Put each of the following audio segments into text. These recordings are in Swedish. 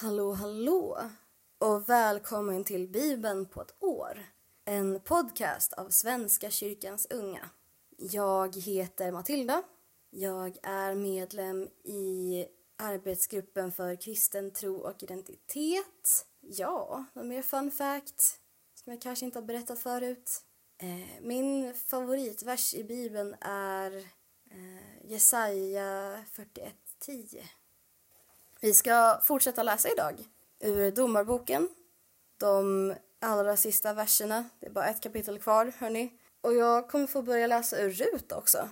Hallå, hallå och välkommen till Bibeln på ett år. En podcast av Svenska kyrkans unga. Jag heter Matilda. Jag är medlem i arbetsgruppen för kristen tro och identitet. Ja, någon mer fun fact som jag kanske inte har berättat förut. Eh, min favoritvers i Bibeln är eh, Jesaja 41.10. Vi ska fortsätta läsa idag ur Domarboken. De allra sista verserna. Det är bara ett kapitel kvar, hörni. Och jag kommer få börja läsa ur Rut också.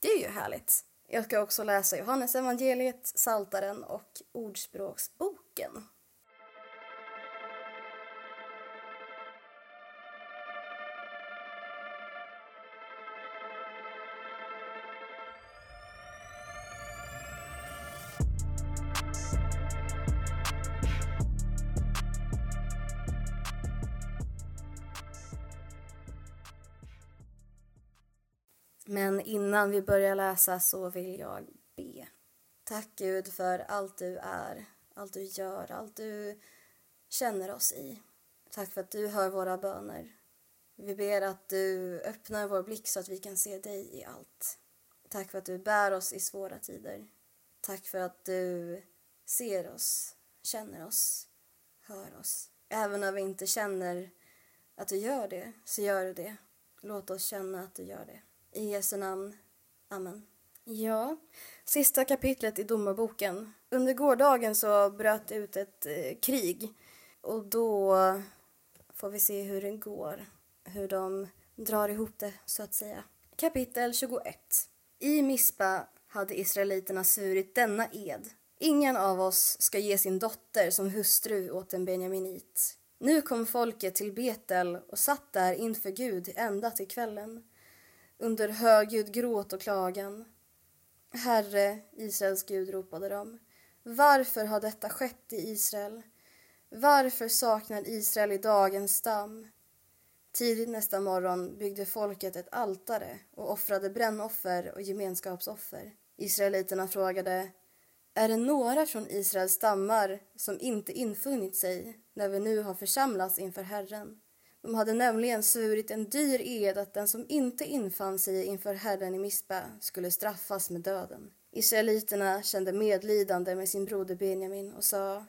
Det är ju härligt. Jag ska också läsa Johannes evangeliet, Saltaren och Ordspråksboken. Men innan vi börjar läsa så vill jag be. Tack Gud för allt du är, allt du gör, allt du känner oss i. Tack för att du hör våra böner. Vi ber att du öppnar vår blick så att vi kan se dig i allt. Tack för att du bär oss i svåra tider. Tack för att du ser oss, känner oss, hör oss. Även när vi inte känner att du gör det, så gör du det. Låt oss känna att du gör det. I Jesu namn. Amen. Ja, sista kapitlet i Domarboken. Under gårdagen så bröt det ut ett eh, krig och då får vi se hur det går. Hur de drar ihop det, så att säga. Kapitel 21. I Mispa hade israeliterna svurit denna ed. Ingen av oss ska ge sin dotter som hustru åt en benjaminit. Nu kom folket till Betel och satt där inför Gud ända till kvällen under högljudd gråt och klagan. Herre, Israels Gud, ropade de. Varför har detta skett i Israel? Varför saknar Israel idag en stam? Tidigt nästa morgon byggde folket ett altare och offrade brännoffer och gemenskapsoffer. Israeliterna frågade är det några från Israels stammar som inte infunnit sig när vi nu har församlats inför Herren? De hade nämligen svurit en dyr ed att den som inte infann sig inför Herren i Mispa skulle straffas med döden. Israeliterna kände medlidande med sin broder Benjamin och sa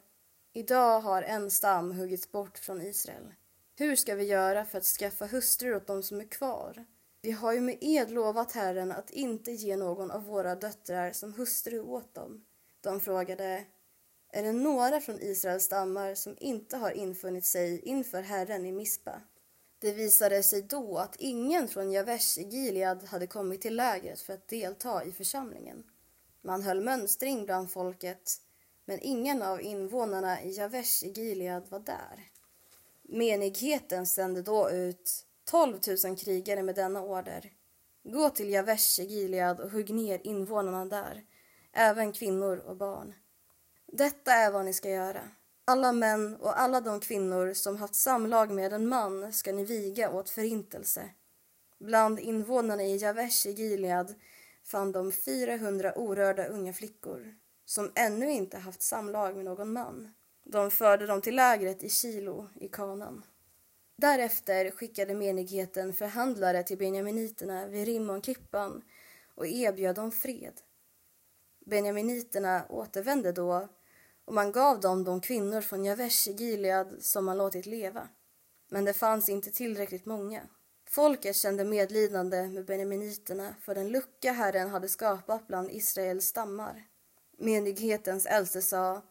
Idag har en stam huggits bort från Israel. Hur ska vi göra för att skaffa hustrur åt dem som är kvar? Vi har ju med ed lovat Herren att inte ge någon av våra döttrar som hustru åt dem. De frågade är det några från Israels stammar som inte har infunnit sig inför Herren i Mispa. Det visade sig då att ingen från Javesh i Gilead hade kommit till lägret för att delta i församlingen. Man höll mönstring bland folket, men ingen av invånarna i Javesh i Gilead var där. Menigheten sände då ut 12 000 krigare med denna order. Gå till Javesh i Gilead och hugg ner invånarna där, även kvinnor och barn. Detta är vad ni ska göra. Alla män och alla de kvinnor som haft samlag med en man ska ni viga åt förintelse. Bland invånarna i Javesh i Gilead fann de 400 orörda unga flickor som ännu inte haft samlag med någon man. De förde dem till lägret i Kilo i Kanan. Därefter skickade menigheten förhandlare till benjaminiterna vid Rimmonklippan och erbjöd dem fred. Benjaminiterna återvände då och man gav dem de kvinnor från Javesh i Gilead som man låtit leva. Men det fanns inte tillräckligt många. Folket kände medlidande med benjaminiterna för den lucka Herren hade skapat bland Israels stammar. Menighetens äldste sa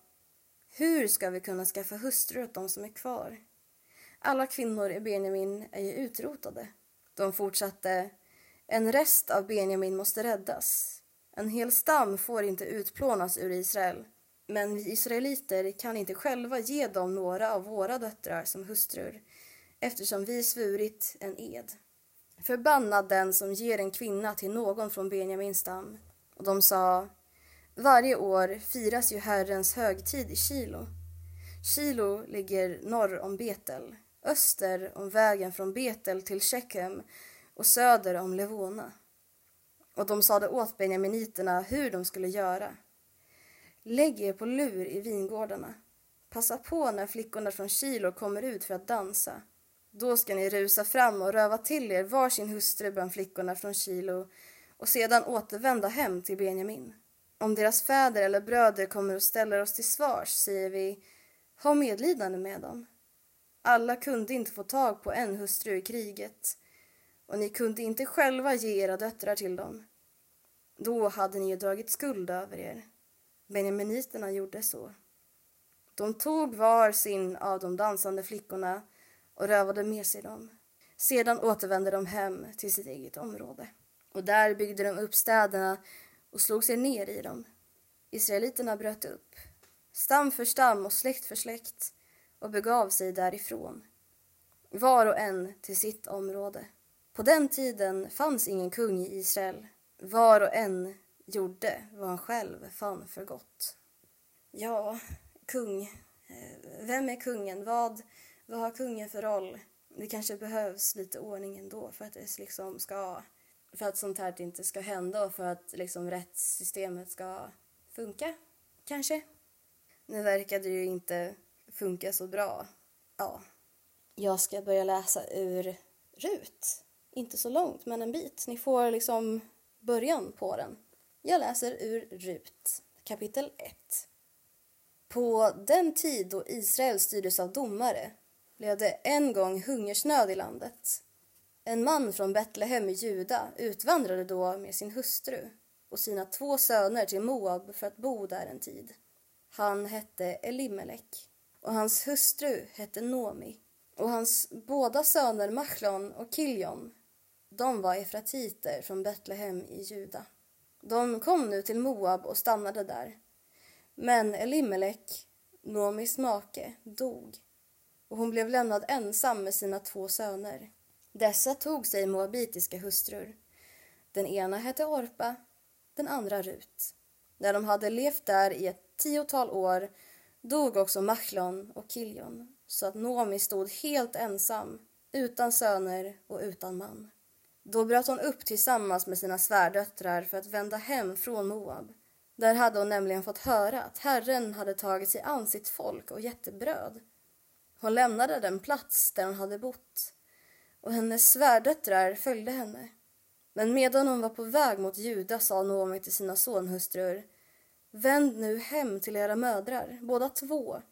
Hur ska vi kunna skaffa hustrur åt dem som är kvar? Alla kvinnor i Benjamin är ju utrotade. De fortsatte En rest av Benjamin måste räddas. En hel stam får inte utplånas ur Israel. Men vi israeliter kan inte själva ge dem några av våra döttrar som hustrur eftersom vi svurit en ed. Förbannad den som ger en kvinna till någon från Benjamins stam. Och de sa, varje år firas ju Herrens högtid i Kilo. Kilo ligger norr om Betel, öster om vägen från Betel till Shechem och söder om Levona. Och de sade åt benjaminiterna hur de skulle göra. Lägg er på lur i vingårdarna. Passa på när flickorna från Kilo kommer ut för att dansa. Då ska ni rusa fram och röva till er varsin hustru bland flickorna från Kilo och sedan återvända hem till Benjamin. Om deras fäder eller bröder kommer och ställer oss till svars säger vi ha medlidande med dem. Alla kunde inte få tag på en hustru i kriget och ni kunde inte själva ge era döttrar till dem. Då hade ni ju dragit skuld över er. Benjaminiterna gjorde så. De tog var sin av de dansande flickorna och rövade med sig dem. Sedan återvände de hem till sitt eget område. Och där byggde de upp städerna och slog sig ner i dem. Israeliterna bröt upp, stam för stam och släkt för släkt och begav sig därifrån, var och en till sitt område. På den tiden fanns ingen kung i Israel. Var och en gjorde vad han själv fann för gott. Ja, kung. Eh, vem är kungen? Vad, vad har kungen för roll? Det kanske behövs lite ordning ändå för att det liksom ska för att sånt här inte ska hända och för att liksom rättssystemet ska funka, kanske. Nu verkar det ju inte funka så bra. Ja. Jag ska börja läsa ur Rut. Inte så långt, men en bit. Ni får liksom början på den. Jag läser ur Rut, kapitel 1. På den tid då Israel styrdes av domare blev det en gång hungersnöd i landet. En man från Betlehem i Juda utvandrade då med sin hustru och sina två söner till Moab för att bo där en tid. Han hette Elimelek och hans hustru hette Nomi och hans båda söner Machlon och Kiljon de var efratiter från Betlehem i Juda. De kom nu till Moab och stannade där. Men Elimelek, Nomis make, dog och hon blev lämnad ensam med sina två söner. Dessa tog sig moabitiska hustrur. Den ena hette Orpa, den andra Rut. När de hade levt där i ett tiotal år dog också Machlon och Kiljon så att Nomi stod helt ensam, utan söner och utan man. Då bröt hon upp tillsammans med sina svärdöttrar för att vända hem från Moab. Där hade hon nämligen fått höra att Herren hade tagit sig an sitt folk och gett det bröd. Hon lämnade den plats där hon hade bott och hennes svärdöttrar följde henne. Men medan hon var på väg mot Juda sa Noomi till sina sonhustrur Vänd nu hem till era mödrar, båda två.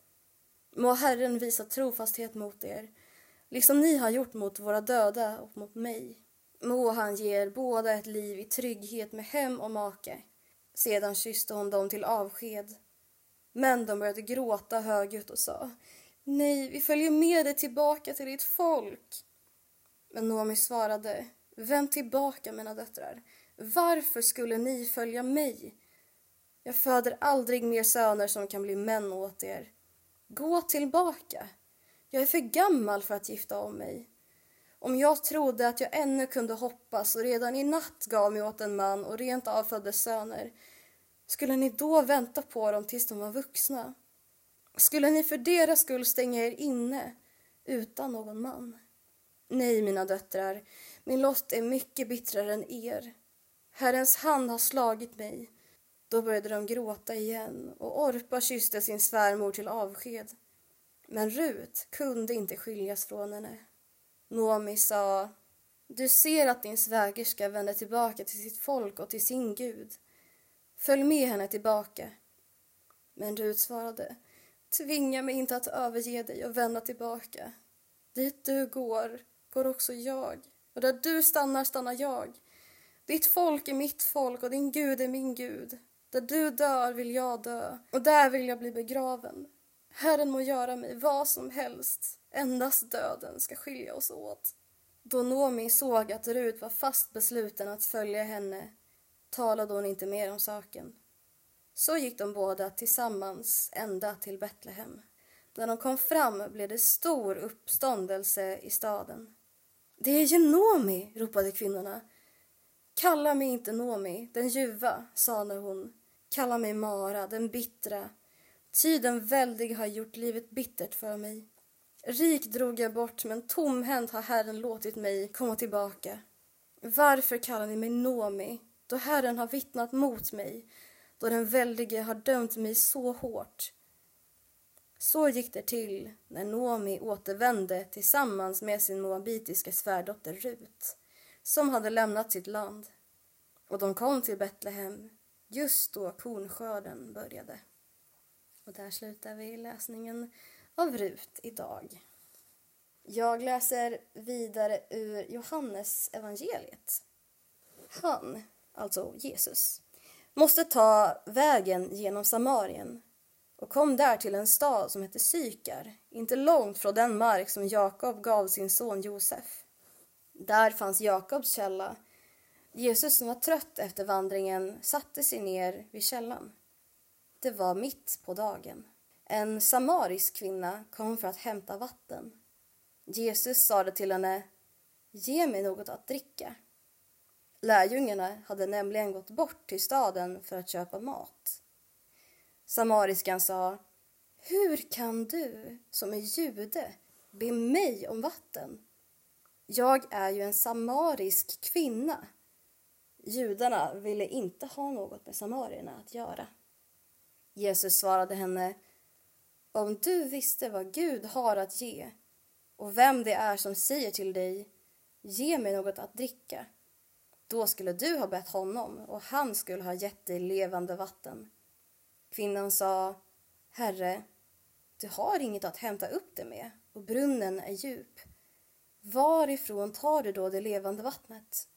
Må Herren visa trofasthet mot er, liksom ni har gjort mot våra döda och mot mig. Må han ge er båda ett liv i trygghet med hem och make. Sedan kysste hon dem till avsked. Men de började gråta högljutt och sa Nej, vi följer med dig tillbaka till ditt folk. Men Noomi svarade, vänd tillbaka mina döttrar. Varför skulle ni följa mig? Jag föder aldrig mer söner som kan bli män åt er. Gå tillbaka. Jag är för gammal för att gifta om mig. Om jag trodde att jag ännu kunde hoppas och redan i natt gav mig åt en man och rent av födde söner, skulle ni då vänta på dem tills de var vuxna? Skulle ni för deras skull stänga er inne utan någon man? Nej, mina döttrar, min lott är mycket bittrare än er. Herrens hand har slagit mig. Då började de gråta igen och Orpa kysste sin svärmor till avsked. Men Rut kunde inte skiljas från henne. Nomi sa, du ser att din svägerska vänder tillbaka till sitt folk och till sin Gud. Följ med henne tillbaka. Men Rut svarade, tvinga mig inte att överge dig och vända tillbaka. Dit du går går också jag. Och där du stannar stannar jag. Ditt folk är mitt folk och din Gud är min Gud. Där du dör vill jag dö och där vill jag bli begraven. Herren må göra mig vad som helst, endast döden ska skilja oss åt. Då Nomi såg att Rut var fast besluten att följa henne talade hon inte mer om saken. Så gick de båda tillsammans ända till Betlehem. När de kom fram blev det stor uppståndelse i staden. Det är ju Nomi, ropade kvinnorna. Kalla mig inte Nomi, den ljuva, sade hon. Kalla mig Mara, den bittra. Ty den väldig har gjort livet bittert för mig. Rik drog jag bort, men tomhänt har Herren låtit mig komma tillbaka. Varför kallar ni mig Nomi, då Herren har vittnat mot mig, då den väldige har dömt mig så hårt? Så gick det till när Noomi återvände tillsammans med sin moabitiska svärdotter Rut som hade lämnat sitt land. Och de kom till Betlehem just då kornskörden började. Och där slutar vi läsningen av Rut idag. Jag läser vidare ur Johannes evangeliet. Han, alltså Jesus, måste ta vägen genom Samarien och kom där till en stad som hette Sykar, inte långt från den mark som Jakob gav sin son Josef. Där fanns Jakobs källa. Jesus som var trött efter vandringen satte sig ner vid källan. Det var mitt på dagen. En samarisk kvinna kom för att hämta vatten. Jesus sade till henne, ge mig något att dricka. Lärjungarna hade nämligen gått bort till staden för att köpa mat. Samariskan sa, hur kan du som är jude be mig om vatten? Jag är ju en samarisk kvinna. Judarna ville inte ha något med samarierna att göra. Jesus svarade henne, om du visste vad Gud har att ge och vem det är som säger till dig, ge mig något att dricka, då skulle du ha bett honom och han skulle ha gett dig levande vatten. Kvinnan sa, Herre, du har inget att hämta upp det med och brunnen är djup. Varifrån tar du då det levande vattnet?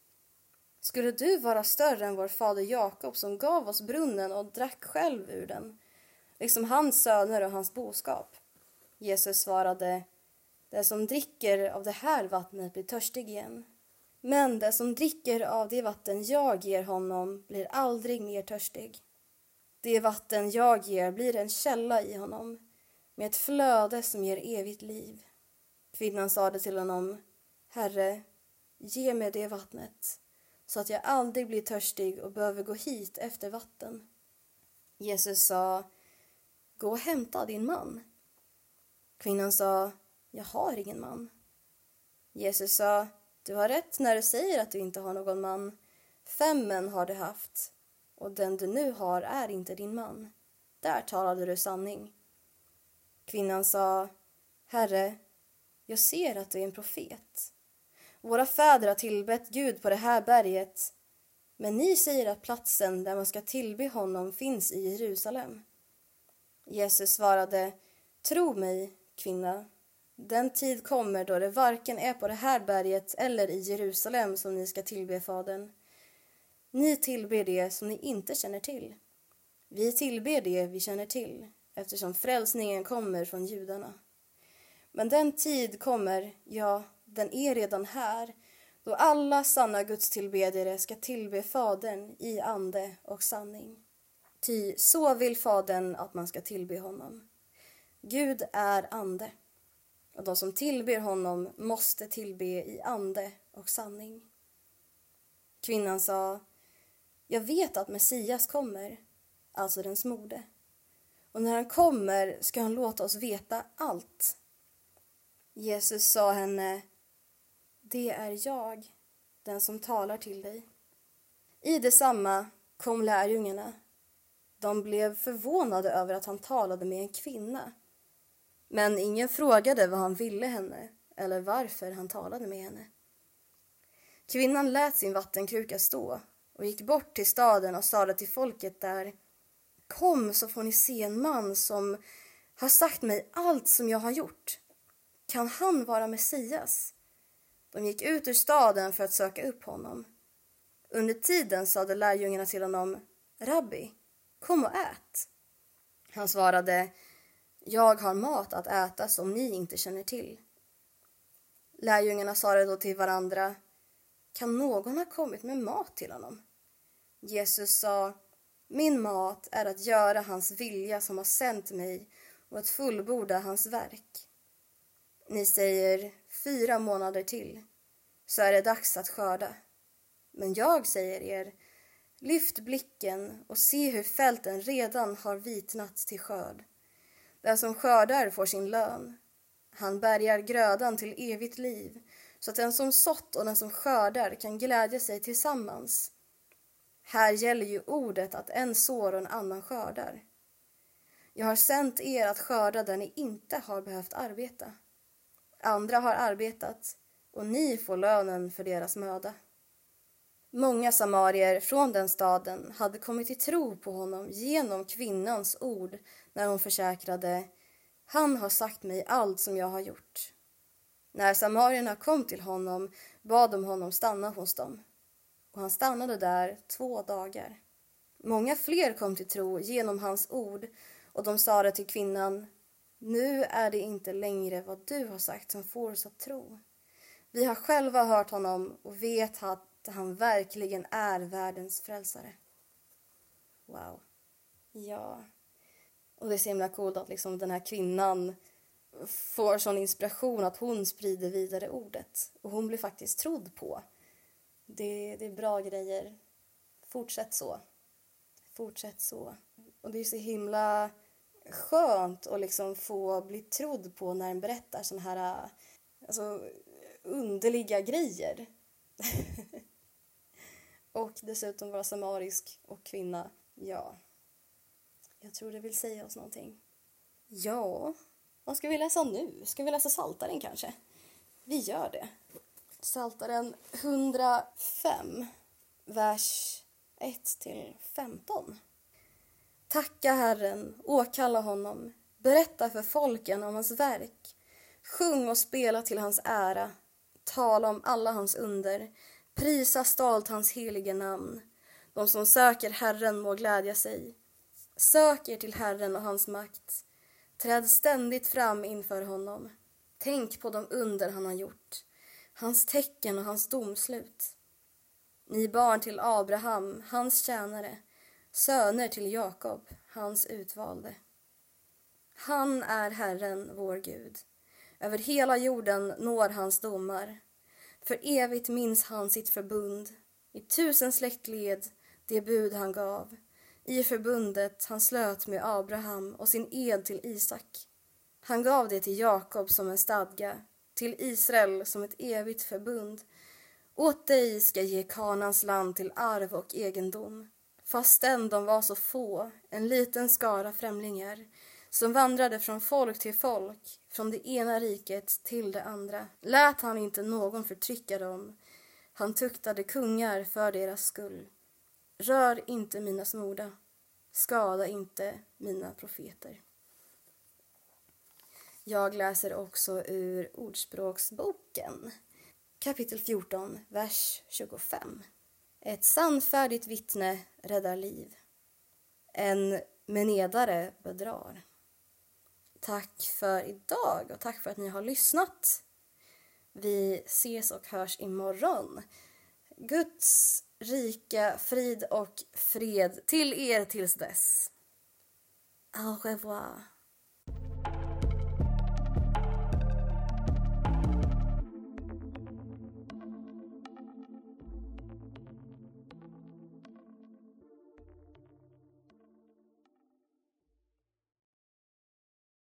Skulle du vara större än vår fader Jakob som gav oss brunnen och drack själv ur den, liksom hans söner och hans boskap? Jesus svarade, den som dricker av det här vattnet blir törstig igen. Men den som dricker av det vatten jag ger honom blir aldrig mer törstig. Det vatten jag ger blir en källa i honom med ett flöde som ger evigt liv. Kvinnan sade till honom, Herre, ge mig det vattnet så att jag aldrig blir törstig och behöver gå hit efter vatten. Jesus sa, gå och hämta din man. Kvinnan sa, jag har ingen man. Jesus sa, du har rätt när du säger att du inte har någon man. Fem män har du haft och den du nu har är inte din man. Där talade du sanning. Kvinnan sa, Herre, jag ser att du är en profet. Våra fäder har tillbett Gud på det här berget, men ni säger att platsen där man ska tillbe honom finns i Jerusalem. Jesus svarade, tro mig, kvinna, den tid kommer då det varken är på det här berget eller i Jerusalem som ni ska tillbe Fadern. Ni tillber det som ni inte känner till. Vi tillber det vi känner till, eftersom frälsningen kommer från judarna. Men den tid kommer, ja, den är redan här, då alla sanna gudstillbedjare ska tillbe Fadern i ande och sanning. Ty så vill Fadern att man ska tillbe honom. Gud är ande, och de som tillber honom måste tillbe i ande och sanning. Kvinnan sa, jag vet att Messias kommer, alltså den smorde. Och när han kommer ska han låta oss veta allt. Jesus sa henne, det är jag, den som talar till dig. I detsamma kom lärjungarna. De blev förvånade över att han talade med en kvinna. Men ingen frågade vad han ville henne eller varför han talade med henne. Kvinnan lät sin vattenkruka stå och gick bort till staden och sade till folket där Kom så får ni se en man som har sagt mig allt som jag har gjort. Kan han vara Messias? De gick ut ur staden för att söka upp honom. Under tiden sade lärjungarna till honom Rabbi, kom och ät. Han svarade Jag har mat att äta som ni inte känner till. Lärjungarna sade då till varandra Kan någon ha kommit med mat till honom? Jesus sa Min mat är att göra hans vilja som har sänt mig och att fullborda hans verk. Ni säger fyra månader till, så är det dags att skörda. Men jag säger er, lyft blicken och se hur fälten redan har vitnat till skörd. Den som skördar får sin lön. Han bärgar grödan till evigt liv, så att den som sått och den som skördar kan glädja sig tillsammans. Här gäller ju ordet att en sår och en annan skördar. Jag har sänt er att skörda där ni inte har behövt arbeta. Andra har arbetat och ni får lönen för deras möda. Många samarier från den staden hade kommit till tro på honom genom kvinnans ord när hon försäkrade Han har sagt mig allt som jag har gjort. När samarierna kom till honom bad de honom stanna hos dem och han stannade där två dagar. Många fler kom till tro genom hans ord och de sade till kvinnan nu är det inte längre vad du har sagt som får oss att tro. Vi har själva hört honom och vet att han verkligen är världens frälsare. Wow. Ja. Och det är så himla coolt att liksom den här kvinnan får sån inspiration att hon sprider vidare ordet. Och hon blir faktiskt trodd på. Det, det är bra grejer. Fortsätt så. Fortsätt så. Och det är så himla skönt att liksom få bli trodd på när en berättar såna här alltså, underliga grejer. och dessutom vara samarisk och kvinna. Ja, jag tror det vill säga oss någonting. Ja, vad ska vi läsa nu? Ska vi läsa Saltaren kanske? Vi gör det. Saltaren 105, vers 1 till 15. Tacka Herren, åkalla honom, berätta för folken om hans verk. Sjung och spela till hans ära, tala om alla hans under, prisa stolt hans heliga namn. De som söker Herren må glädja sig. Sök er till Herren och hans makt. Träd ständigt fram inför honom. Tänk på de under han har gjort, hans tecken och hans domslut. Ni barn till Abraham, hans tjänare, söner till Jakob, hans utvalde. Han är Herren, vår Gud. Över hela jorden når hans domar. För evigt minns han sitt förbund, i tusen släktled det bud han gav, i förbundet han slöt med Abraham och sin ed till Isak. Han gav det till Jakob som en stadga, till Israel som ett evigt förbund. Åt dig ska ge Kanans land till arv och egendom, fastän de var så få, en liten skara främlingar, som vandrade från folk till folk, från det ena riket till det andra. Lät han inte någon förtrycka dem, han tuktade kungar för deras skull. Rör inte mina smorda, skada inte mina profeter. Jag läser också ur Ordspråksboken, kapitel 14, vers 25. Ett sannfärdigt vittne räddar liv. En menedare bedrar. Tack för idag och tack för att ni har lyssnat. Vi ses och hörs imorgon. Guds rika frid och fred till er tills dess. Au revoir.